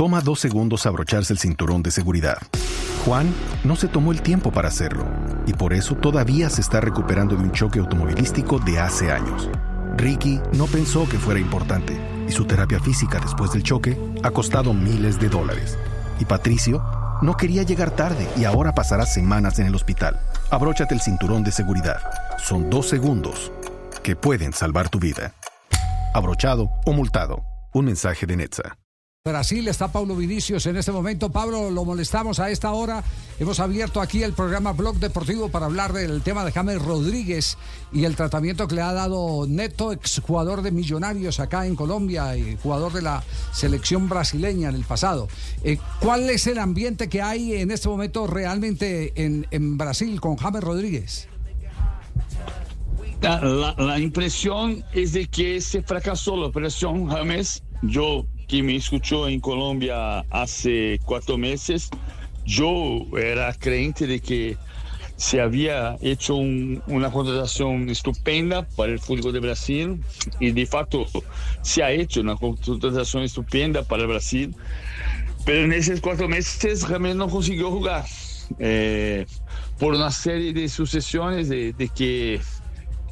Toma dos segundos abrocharse el cinturón de seguridad. Juan no se tomó el tiempo para hacerlo y por eso todavía se está recuperando de un choque automovilístico de hace años. Ricky no pensó que fuera importante y su terapia física después del choque ha costado miles de dólares. Y Patricio no quería llegar tarde y ahora pasará semanas en el hospital. Abróchate el cinturón de seguridad. Son dos segundos que pueden salvar tu vida. Abrochado o multado. Un mensaje de Netza. Brasil está Pablo Vinicius en este momento. Pablo, lo molestamos a esta hora. Hemos abierto aquí el programa Blog Deportivo para hablar del tema de James Rodríguez y el tratamiento que le ha dado Neto, exjugador de Millonarios acá en Colombia y jugador de la selección brasileña en el pasado. Eh, ¿Cuál es el ambiente que hay en este momento realmente en, en Brasil con James Rodríguez? La, la, impresión es de que se fracasó la operación James. Yo que me escuchó en Colombia hace cuatro meses, yo era creyente de que se había hecho un, una contratación estupenda para el fútbol de Brasil y de facto se ha hecho una contratación estupenda para Brasil, pero en esos cuatro meses realmente no consiguió jugar eh, por una serie de sucesiones de, de, que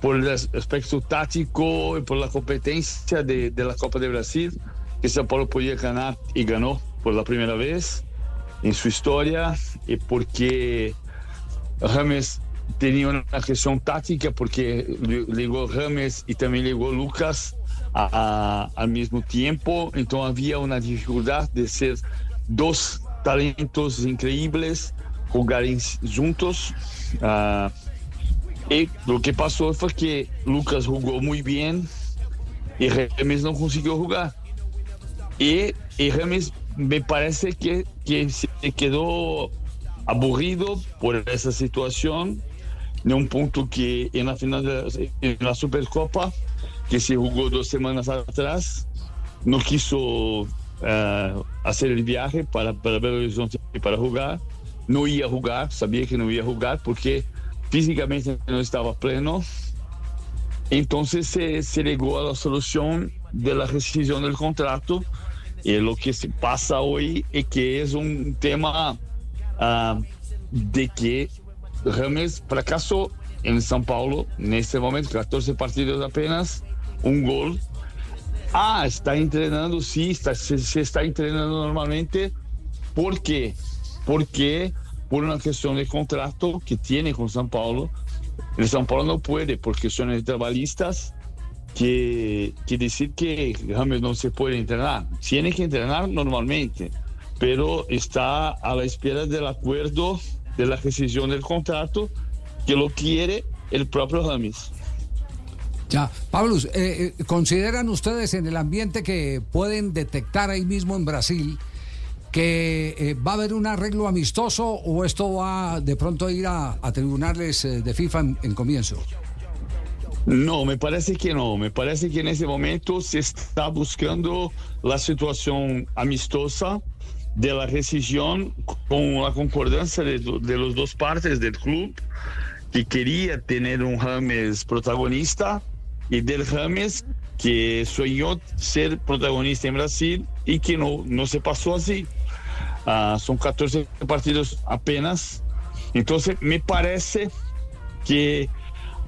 por el aspecto táctico y por la competencia de, de la Copa de Brasil que São Paulo podía ganar y ganó por la primera vez en su historia y porque Rames tenía una gestión táctica porque llegó Rames y también llegó Lucas a, al mismo tiempo, entonces había una dificultad de ser dos talentos increíbles jugar juntos. Uh, y lo que pasó fue que Lucas jugó muy bien y Rames no consiguió jugar. Y, y James me parece que, que se quedó aburrido por esa situación, de un punto que en la final de en la Supercopa, que se jugó dos semanas atrás, no quiso uh, hacer el viaje para, para el horizonte para jugar. No iba a jugar, sabía que no iba a jugar porque físicamente no estaba pleno. Entonces se, se llegó a la solución de la rescisión del contrato y lo que se pasa hoy es que es un tema uh, de que Rames fracasó en São Paulo en este momento, 14 partidos apenas, un gol. Ah, está entrenando, sí, está, se, está entrenando normalmente. ¿Por qué? Porque por una cuestión de contrato que tiene con São Paulo. El São Paulo no puede porque son trabalhistas que, que decir que James no se puede entrenar. Tiene que entrenar normalmente, pero está a la espera del acuerdo de la rescisión del contrato que lo quiere el propio James. Ya, Pablo, eh, ¿consideran ustedes en el ambiente que pueden detectar ahí mismo en Brasil que eh, va a haber un arreglo amistoso o esto va de pronto a ir a, tribunales eh, de FIFA en comienzo? No, me parece que no. Me parece que en ese momento se está buscando la situación amistosa de la rescisión con la concordancia de, de los dos partes del club que quería tener un James protagonista y del James que soñó ser protagonista en Brasil y que no, no se pasó así. Uh, son 14 partidos apenas. Entonces, me parece que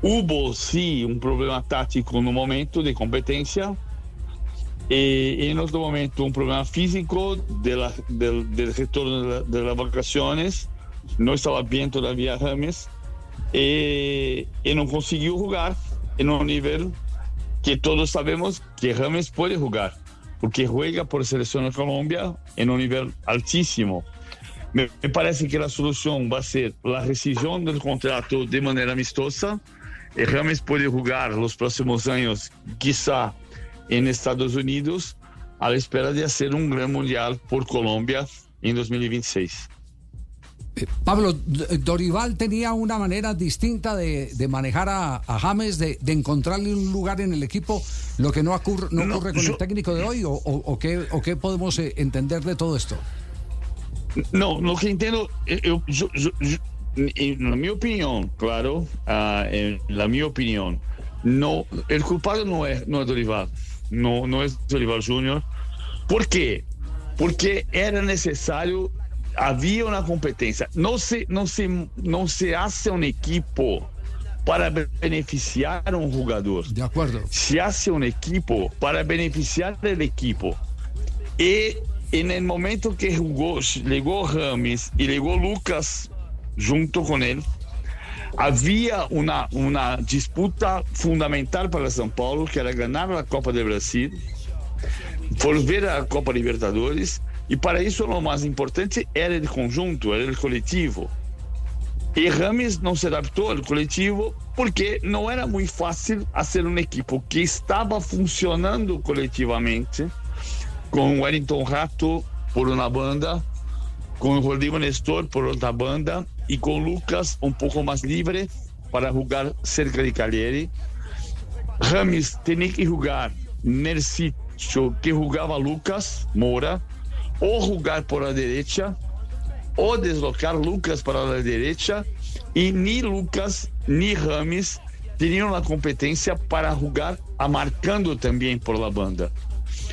Hubo sí un problema táctico no momento de competencia y en otro momento un problema físico de la, del, del, retorno de, la, de, las vacaciones. No estaba bien todavía James y, y, no consiguió jugar en un nivel que todos sabemos que James puede jugar, porque juega por selección de Colombia en un nivel altísimo. Me, me parece que la solución va a ser la rescisión del contrato de manera amistosa James puede jugar los próximos años, quizá en Estados Unidos, a la espera de hacer un gran mundial por Colombia en 2026. Eh, Pablo, Dorival tenía una manera distinta de, de manejar a, a James, de, de, encontrarle un lugar en el equipo, lo que no ocurre, no no, ocurre con yo, el técnico de hoy, o, o, o, qué, o qué podemos eh, entender de todo esto. No, lo que entiendo, eh, yo, en la mi opinión, claro, uh, en la mi opinión, no, el culpable no es, no es Dorival, no, no es Dorival Junior. ¿Por qué? porque era necesario, había una competencia. No se, no se, no se hace un equipo para beneficiar a un jugador. De acuerdo. Se hace un equipo para beneficiar el equipo. Y en el momento que jugó, llegó Rames y llegó Lucas junto con él, había una, una disputa fundamental para São Paulo, que era ganar la Copa do Brasil, volver a Copa Libertadores, e para isso o mais importante era o conjunto, era o coletivo. E Rames não se adaptou ao coletivo porque não era muito fácil fazer um equipo que estava funcionando coletivamente, com Wellington Rato por uma banda, com Rodrigo Nestor por outra banda e com Lucas um pouco mais livre para jogar cerca de Cagliari. Rames tinha que jogar no sítio que jogava Lucas Moura, ou jogar por a direita, ou deslocar Lucas para a direita, e nem Lucas nem Rames tinham a competência para jogar marcando também por la banda.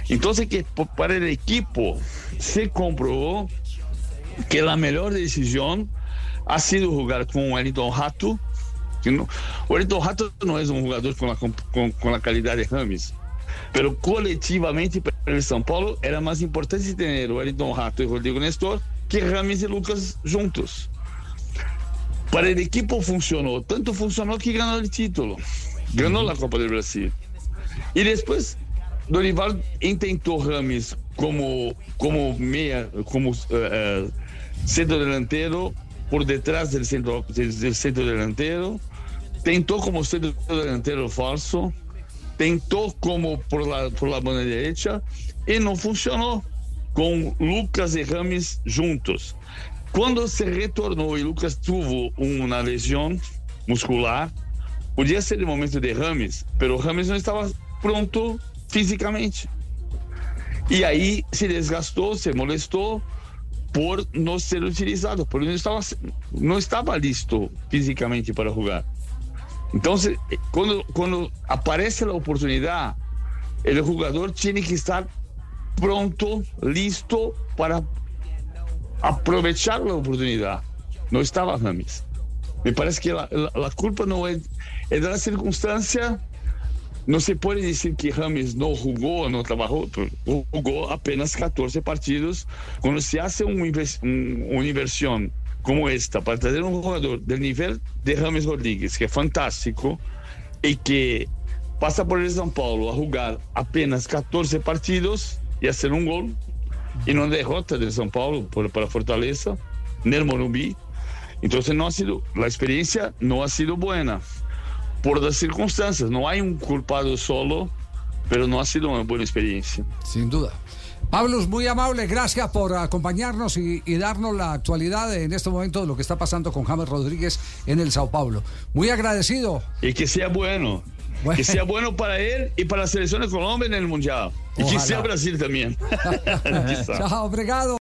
Então, que para o equipo se comprovou que a melhor decisão ha sido jugar con Wellington Rato. Que no, Wellington Rato jugador con la, con, con la calidad de Rames, pero colectivamente para el São Paulo era más importante tener Wellington Rato y Rodrigo Nestor que Rames y Lucas juntos. Para el equipo funcionó, tanto funcionó que ganó el título, ganó la Copa del Brasil. Y después Dorival intentó Rames como, como meia, como uh, uh, centro delantero por detrás del centro, del, centro delantero, tentó como centro delantero falso, tentó como por la, por la banda derecha y no funcionó con Lucas y Rames juntos. Cuando se retornó y Lucas tuvo una lesión muscular, podía ser el momento de Rames, pero Rames no estaba pronto físicamente. Y ahí se desgastó, se molestó, por não ser utilizado, porque não estava, não estava listo fisicamente para jogar. Então, quando, quando aparece a oportunidade, o jogador tem que estar pronto, listo para aproveitar a oportunidade. Não estava Rames. Me parece que a, a, a culpa não é, é da circunstância não se pode dizer que Rames não jogou, não trabalhou, jogou apenas 14 partidos. Quando se hace uma inversão como esta para trazer um jogador do nível de Rames Rodrigues, que é fantástico, e que passa por el São Paulo a jogar apenas 14 partidos a ser um gol, e não derrota de São Paulo por, para Fortaleza, no Morumbi. Então, não ha sido, a experiência não ha sido boa por las circunstancias. No hay un culpado solo, pero no ha sido una buena experiencia. Sin duda. Pablo, muy amable, gracias por acompañarnos y, y, darnos la actualidad en este momento de lo que está pasando con James Rodríguez en el Sao Paulo. Muy agradecido. Y que sea bueno. bueno. Que sea bueno para él y para la selección de Colombia en el Mundial. Ojalá. Y que sea Brasil también. Chao, obrigado.